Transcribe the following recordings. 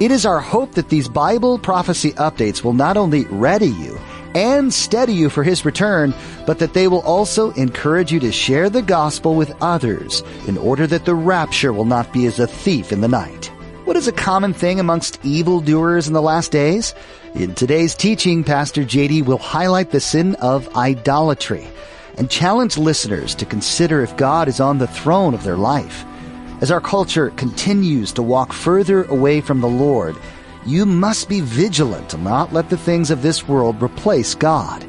It is our hope that these Bible prophecy updates will not only ready you and steady you for His return, but that they will also encourage you to share the gospel with others in order that the rapture will not be as a thief in the night. What is a common thing amongst evildoers in the last days? In today's teaching, Pastor JD will highlight the sin of idolatry and challenge listeners to consider if God is on the throne of their life. As our culture continues to walk further away from the Lord, you must be vigilant to not let the things of this world replace God.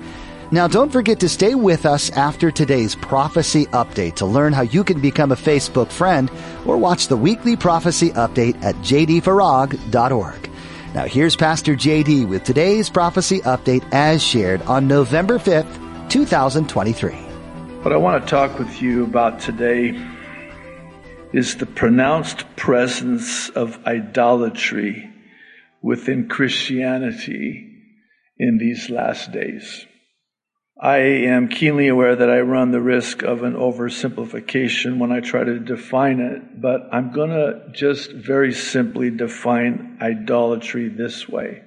Now, don't forget to stay with us after today's prophecy update to learn how you can become a Facebook friend or watch the weekly prophecy update at jdfarag.org. Now, here's Pastor JD with today's prophecy update as shared on November 5th, 2023. What I want to talk with you about today is the pronounced presence of idolatry within Christianity in these last days. I am keenly aware that I run the risk of an oversimplification when I try to define it, but I'm going to just very simply define idolatry this way.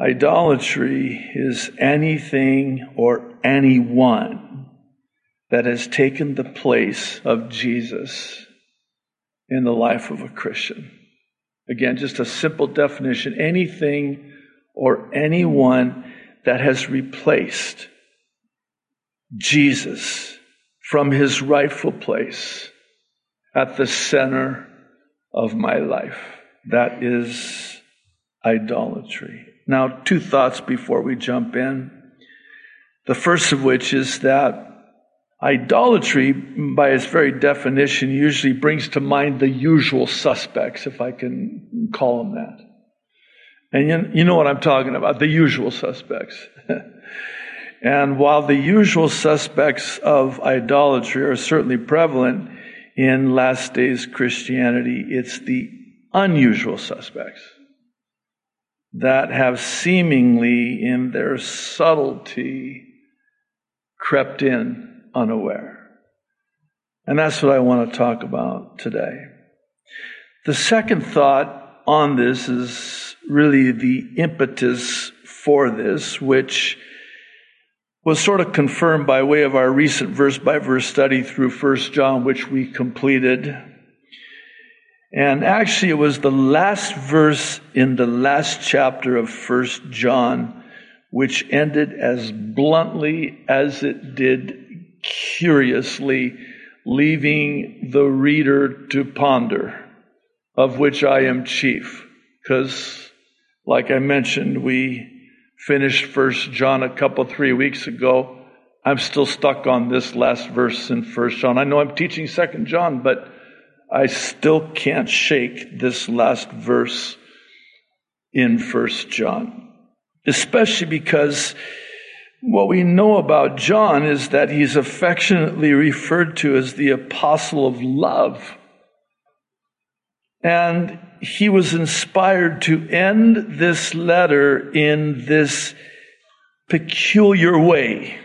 Idolatry is anything or anyone that has taken the place of Jesus in the life of a Christian. Again, just a simple definition anything or anyone that has replaced Jesus from his rightful place at the center of my life. That is idolatry. Now, two thoughts before we jump in. The first of which is that Idolatry, by its very definition, usually brings to mind the usual suspects, if I can call them that. And you, know what I'm talking about, the usual suspects. and while the usual suspects of idolatry are certainly prevalent in last days Christianity, it's the unusual suspects that have seemingly, in their subtlety, crept in unaware. And that's what I want to talk about today. The second thought on this is really the impetus for this, which was sort of confirmed by way of our recent verse by verse study through 1 John, which we completed. And actually, it was the last verse in the last chapter of 1 John, which ended as bluntly as it did curiously, leaving the reader to ponder, of which I am chief. Because, like I mentioned, we finished First John a couple, three weeks ago. I'm still stuck on this last verse in First John. I know I'm teaching Second John, but I still can't shake this last verse in First John, especially because what we know about John is that he's affectionately referred to as the apostle of love. And he was inspired to end this letter in this peculiar way.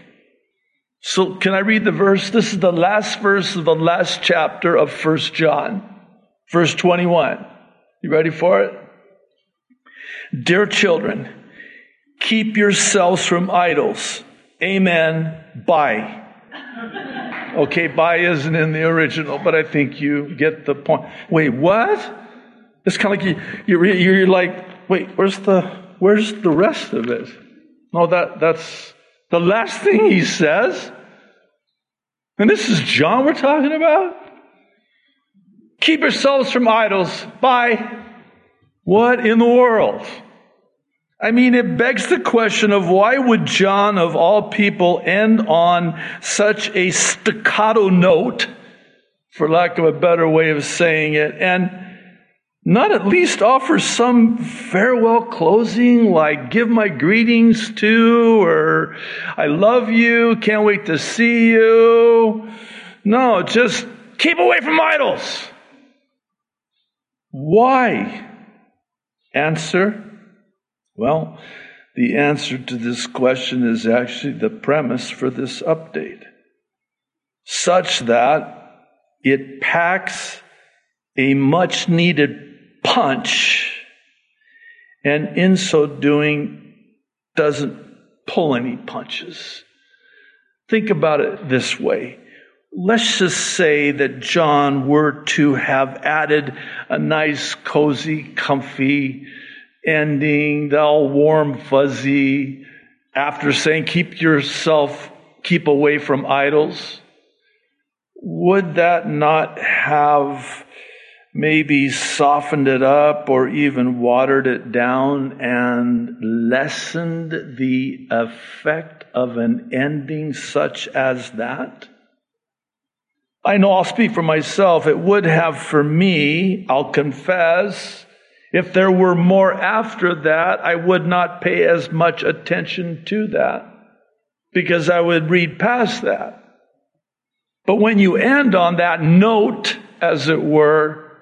So, can I read the verse? This is the last verse of the last chapter of First John, verse 21. You ready for it? Dear children, Keep yourselves from idols. Amen. Bye. Okay, bye isn't in the original, but I think you get the point. Wait, what? It's kind of like you, you're, you're like, wait, where's the, where's the rest of it? No, that, that's the last thing he says. And this is John we're talking about? Keep yourselves from idols. Bye. What in the world? I mean, it begs the question of why would John, of all people, end on such a staccato note, for lack of a better way of saying it? And not at least offer some farewell closing like give my greetings to or I love you, can't wait to see you. No, just keep away from idols. Why? Answer? Well, the answer to this question is actually the premise for this update, such that it packs a much needed punch, and in so doing, doesn't pull any punches. Think about it this way. Let's just say that John were to have added a nice, cozy, comfy ending, all warm, fuzzy, after saying, keep yourself, keep away from idols. Would that not have maybe softened it up or even watered it down and lessened the effect of an ending such as that? I know I'll speak for myself. It would have for me, I'll confess, if there were more after that, I would not pay as much attention to that because I would read past that. But when you end on that note, as it were,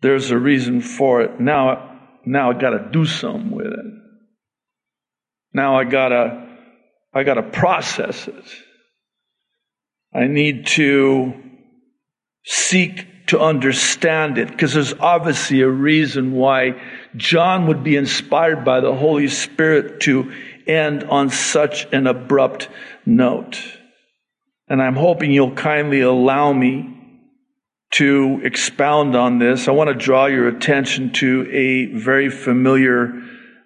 there's a reason for it. Now, now I gotta do something with it. Now I gotta, I gotta process it. I need to seek to understand it because there's obviously a reason why John would be inspired by the Holy Spirit to end on such an abrupt note. And I'm hoping you'll kindly allow me to expound on this, I want to draw your attention to a very familiar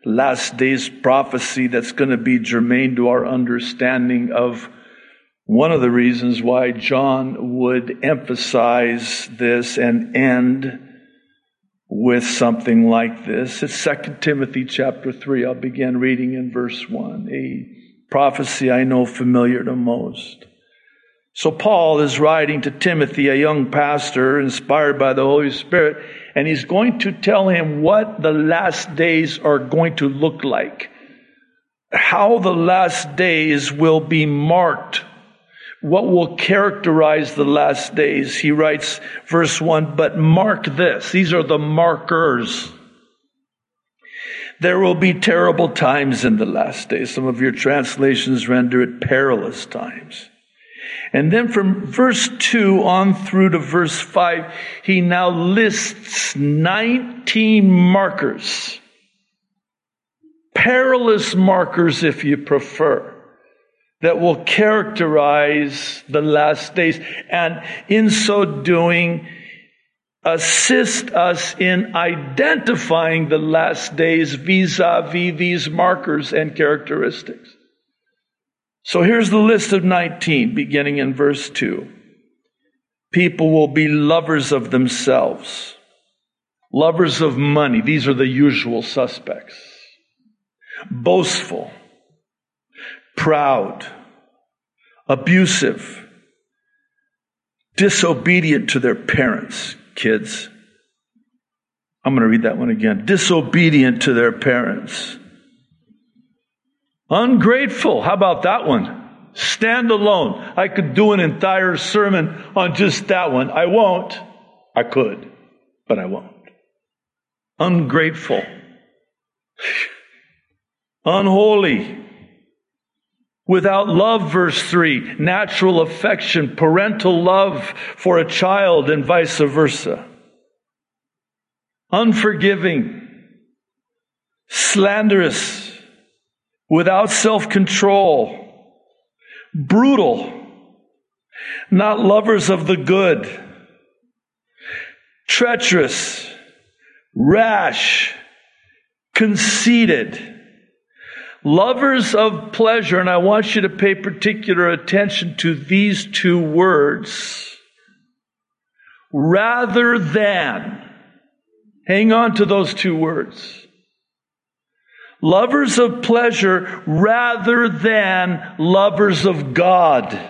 last days prophecy that's going to be germane to our understanding of one of the reasons why John would emphasize this and end with something like this. It's 2 Timothy chapter 3. I'll begin reading in verse 1, a prophecy I know familiar to most. So Paul is writing to Timothy, a young pastor inspired by the Holy Spirit, and he's going to tell him what the last days are going to look like. How the last days will be marked. What will characterize the last days? He writes, verse 1, but mark this. These are the markers. There will be terrible times in the last days. Some of your translations render it perilous times. And then from verse 2 on through to verse 5, he now lists 19 markers. Perilous markers, if you prefer, that will characterize the last days. And in so doing, assist us in identifying the last days vis-a-vis these markers and characteristics. So here's the list of 19, beginning in verse 2. People will be lovers of themselves, lovers of money. These are the usual suspects. Boastful, proud, abusive, disobedient to their parents, kids. I'm going to read that one again. Disobedient to their parents Ungrateful. How about that one? Stand alone. I could do an entire sermon on just that one. I won't. I could, but I won't. Ungrateful. Unholy. Without love, verse 3, natural affection, parental love for a child, and vice versa. Unforgiving, slanderous, without self control, brutal, not lovers of the good, treacherous, rash, conceited, lovers of pleasure. And I want you to pay particular attention to these two words rather than. Hang on to those two words lovers of pleasure rather than lovers of God.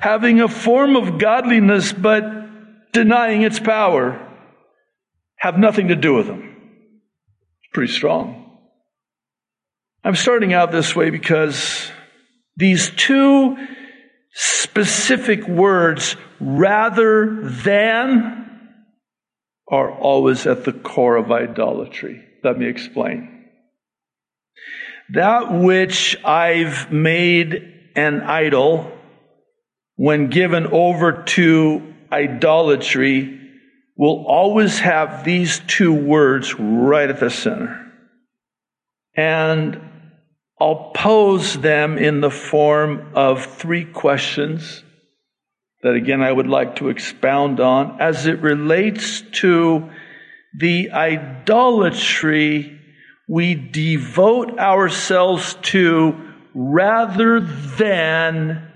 Having a form of godliness but denying its power. have nothing to do with them. Pretty strong. I'm starting out this way because these two specific words, rather than, are always at the core of idolatry. Let me explain. That which I've made an idol, when given over to idolatry, will always have these two words right at the center. And I'll pose them in the form of three questions that again I would like to expound on as it relates to the idolatry we devote ourselves to rather than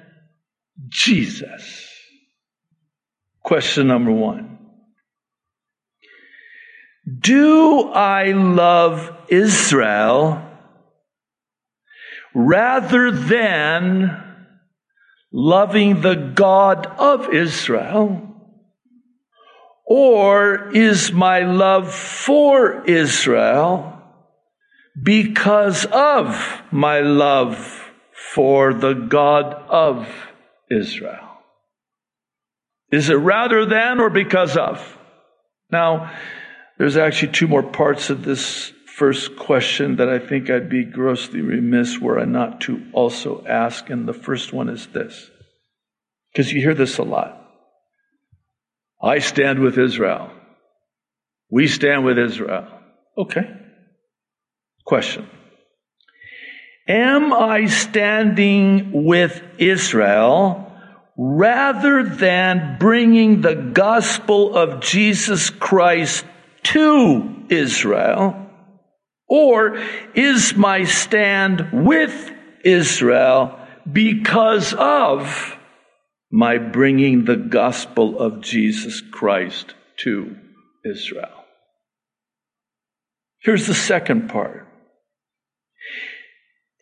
Jesus. Question number one. Do I love Israel rather than loving the God of Israel? Or is my love for Israel because of my love for the God of Israel? Is it rather than or because of? Now, there's actually two more parts of this first question that I think I'd be grossly remiss were I not to also ask. And the first one is this, because you hear this a lot. I stand with Israel. We stand with Israel. Okay. Question. Am I standing with Israel rather than bringing the gospel of Jesus Christ to Israel? Or is my stand with Israel because of my bringing the gospel of Jesus Christ to Israel? Here's the second part.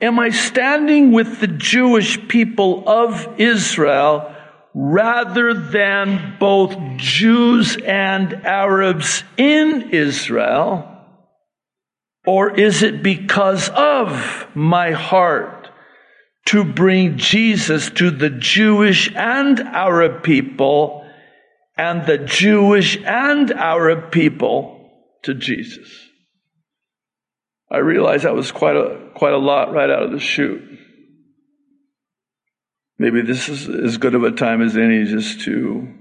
Am I standing with the Jewish people of Israel rather than both Jews and Arabs in Israel? Or is it because of my heart to bring Jesus to the Jewish and Arab people and the Jewish and Arab people to Jesus? I realize that was quite a, quite a lot right out of the chute. Maybe this is as good of a time as any just to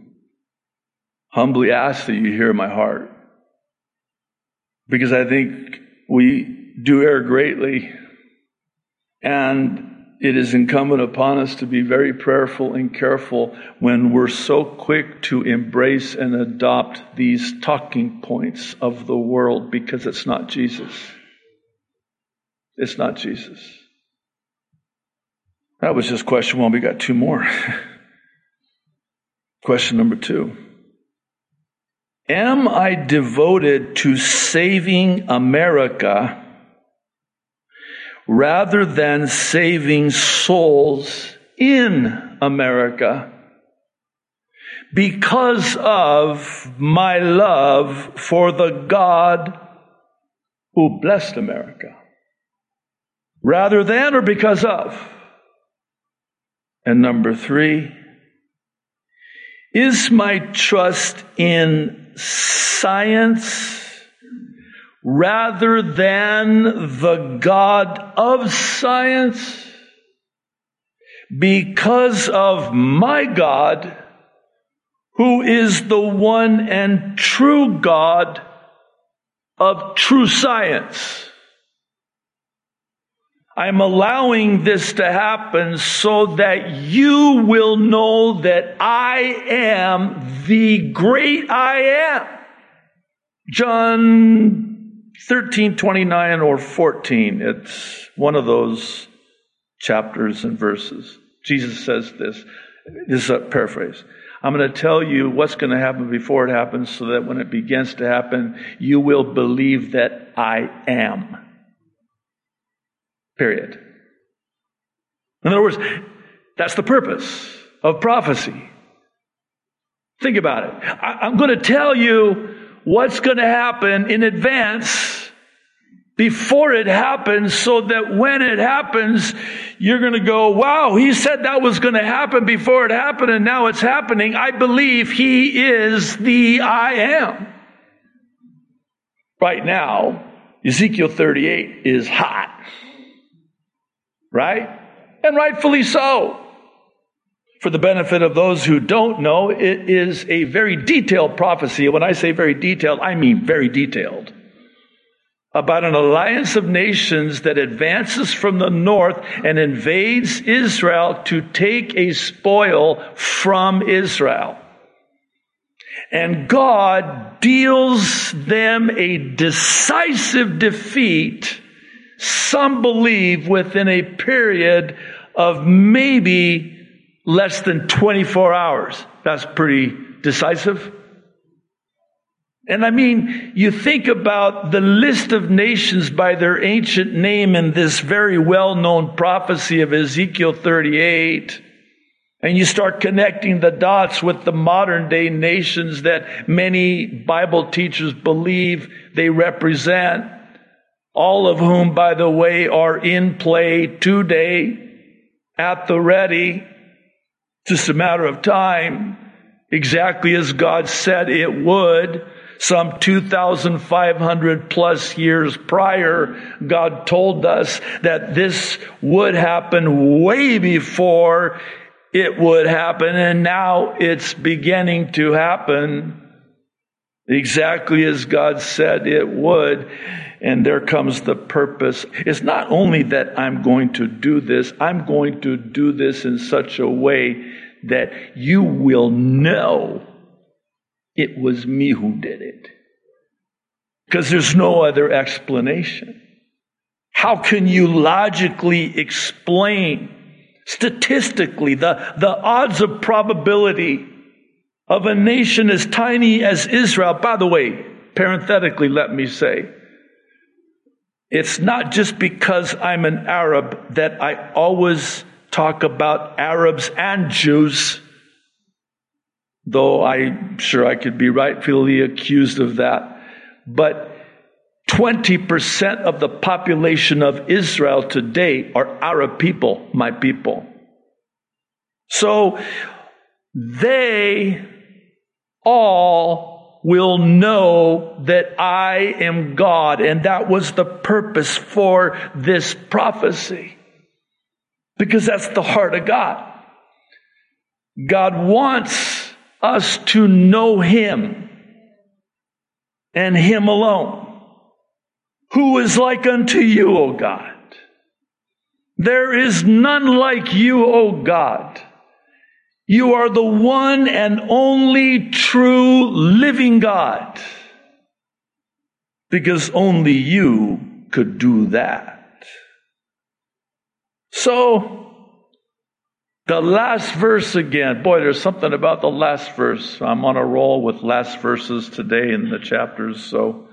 humbly ask that you hear my heart. Because I think we do err greatly. And it is incumbent upon us to be very prayerful and careful when we're so quick to embrace and adopt these talking points of the world because it's not Jesus. It's not Jesus. That was just question one. We got two more. question number two. Am I devoted to saving America rather than saving souls in America because of my love for the God who blessed America? Rather than or because of? And number three, is my trust in science rather than the God of science because of my God, who is the one and true God of true science. I'm allowing this to happen so that you will know that I am the great I am. John 13, 29 or 14. It's one of those chapters and verses. Jesus says this. This is a paraphrase. I'm going to tell you what's going to happen before it happens so that when it begins to happen, you will believe that I am. Period. In other words, that's the purpose of prophecy. Think about it. I, am going to tell you what's going to happen in advance before it happens so that when it happens, you're going to go, wow, he said that was going to happen before it happened and now it's happening. I believe he is the I am. Right now, Ezekiel 38 is hot. Right? And rightfully so. For the benefit of those who don't know, it is a very detailed prophecy. When I say very detailed, I mean very detailed. About an alliance of nations that advances from the north and invades Israel to take a spoil from Israel. And God deals them a decisive defeat, some believe within a period of maybe less than 24 hours. That's pretty decisive. And I mean, you think about the list of nations by their ancient name in this very well known prophecy of Ezekiel 38. And you start connecting the dots with the modern day nations that many Bible teachers believe they represent. All of whom, by the way, are in play today at the ready just a matter of time, exactly as God said it would. Some 2,500 plus years prior, God told us that this would happen way before it would happen, and now it's beginning to happen exactly as God said it would. And there comes the purpose. It's not only that I'm going to do this, I'm going to do this in such a way that you will know it was me who did it. Because there's no other explanation. How can you logically explain statistically the, the odds of probability of a nation as tiny as Israel? By the way, parenthetically, let me say, it's not just because I'm an Arab that I always talk about Arabs and Jews, though I'm sure I could be rightfully accused of that. But 20% of the population of Israel today are Arab people, my people. So they all will know that I am God. And that was the purpose for this prophecy. Because that's the heart of God. God wants us to know Him and Him alone. Who is like unto you, O God? There is none like you, O God. You are the one and only true living God. Because only you could do that. So, the last verse again. Boy, there's something about the last verse. I'm on a roll with last verses today in the chapters. So,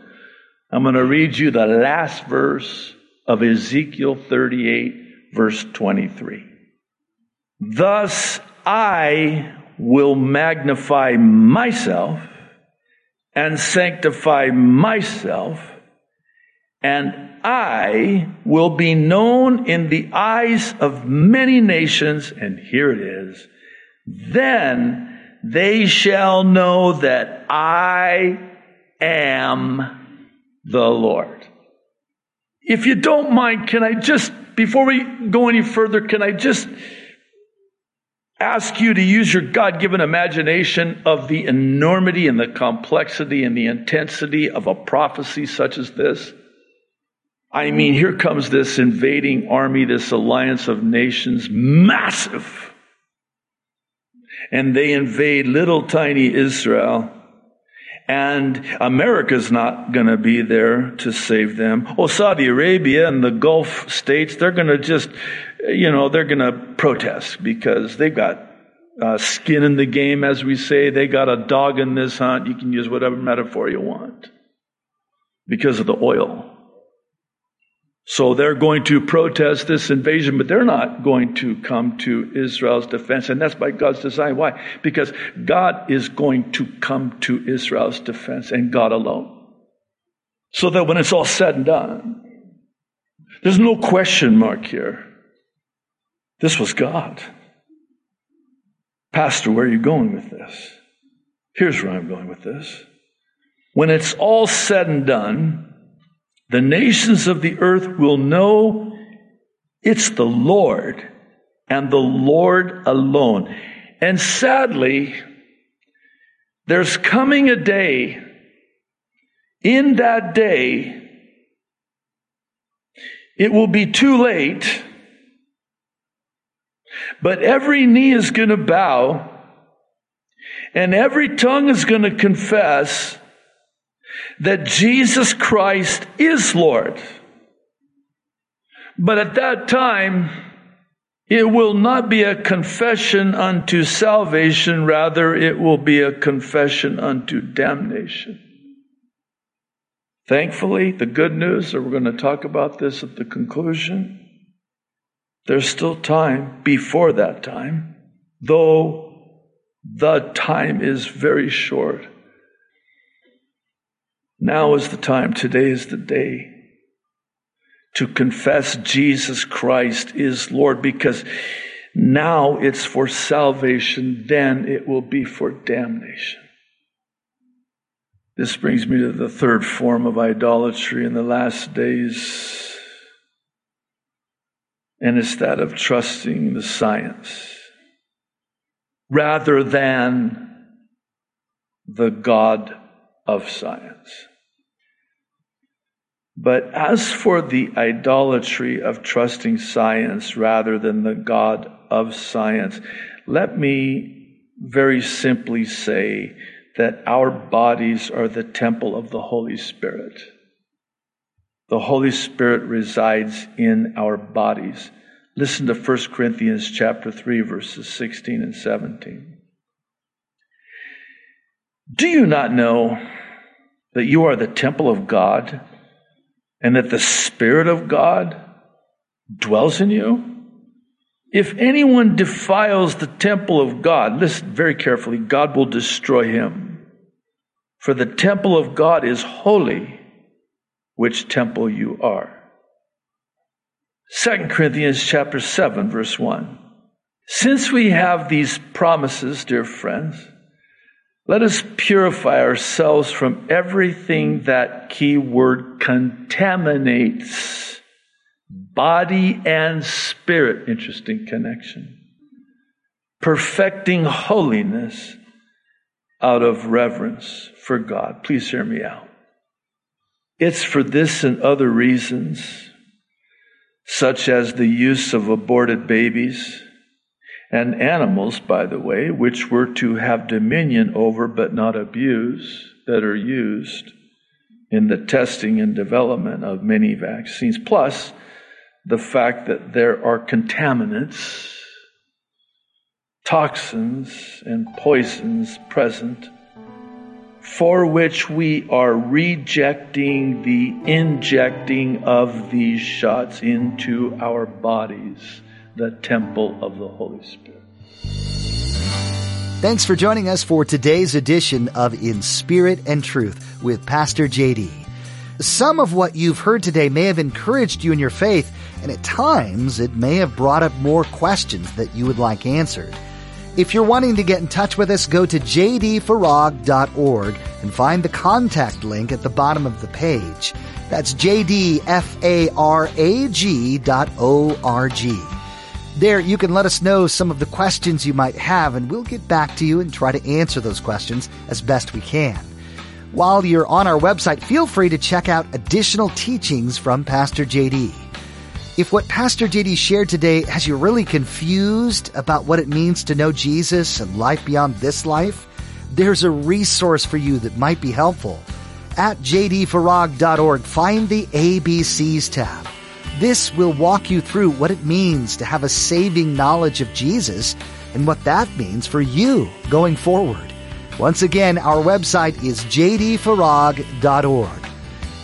I'm going to read you the last verse of Ezekiel 38, verse 23. Thus I will magnify myself and sanctify myself, and I will be known in the eyes of many nations, and here it is. Then they shall know that I am the Lord. If you don't mind, can I just, before we go any further, can I just ask you to use your God given imagination of the enormity and the complexity and the intensity of a prophecy such as this. I mean, here comes this invading army, this alliance of nations, massive. And they invade little tiny Israel. And America's not going to be there to save them. Oh, Saudi Arabia and the Gulf states, they're going to just you know, they're going to protest because they've got uh, skin in the game, as we say. They got a dog in this hunt. You can use whatever metaphor you want because of the oil. So they're going to protest this invasion, but they're not going to come to Israel's defense. And that's by God's design. Why? Because God is going to come to Israel's defense and God alone. So that when it's all said and done, there's no question mark here. This was God. Pastor, where are you going with this? Here's where I'm going with this. When it's all said and done, the nations of the earth will know it's the Lord and the Lord alone. And sadly, there's coming a day, in that day, it will be too late, but every knee is going to bow and every tongue is going to confess that Jesus Christ is Lord. But at that time, it will not be a confession unto salvation, rather, it will be a confession unto damnation. Thankfully, the good news, and we're going to talk about this at the conclusion, there's still time before that time, though the time is very short. Now is the time, today is the day to confess Jesus Christ is Lord because now it's for salvation, then it will be for damnation. This brings me to the third form of idolatry in the last days, and it's that of trusting the science rather than the God of science. But as for the idolatry of trusting science rather than the God of science, let me very simply say that our bodies are the temple of the Holy Spirit. The Holy Spirit resides in our bodies. Listen to 1 Corinthians chapter 3 verses 16 and 17. Do you not know that you are the temple of God and that the Spirit of God dwells in you? If anyone defiles the temple of God, listen very carefully, God will destroy him. For the temple of God is holy, which temple you are. 2 Corinthians chapter 7 verse 1. Since we have these promises, dear friends, let us purify ourselves from everything that key word contaminates body and spirit. Interesting connection. Perfecting holiness out of reverence for God. Please hear me out. It's for this and other reasons, such as the use of aborted babies and animals, by the way, which were to have dominion over but not abuse, that are used in the testing and development of many vaccines, plus the fact that there are contaminants, toxins, and poisons present for which we are rejecting the injecting of these shots into our bodies the temple of the Holy Spirit. Thanks for joining us for today's edition of In Spirit and Truth with Pastor JD. Some of what you've heard today may have encouraged you in your faith, and at times it may have brought up more questions that you would like answered. If you're wanting to get in touch with us, go to jdfarag.org and find the contact link at the bottom of the page. That's jdfarag.org. There, you can let us know some of the questions you might have, and we'll get back to you and try to answer those questions as best we can. While you're on our website, feel free to check out additional teachings from Pastor JD. If what Pastor JD shared today has you really confused about what it means to know Jesus and life beyond this life, there's a resource for you that might be helpful. At jdfarag.org, find the ABCs tab. This will walk you through what it means to have a saving knowledge of Jesus and what that means for you going forward. Once again, our website is jdfarag.org.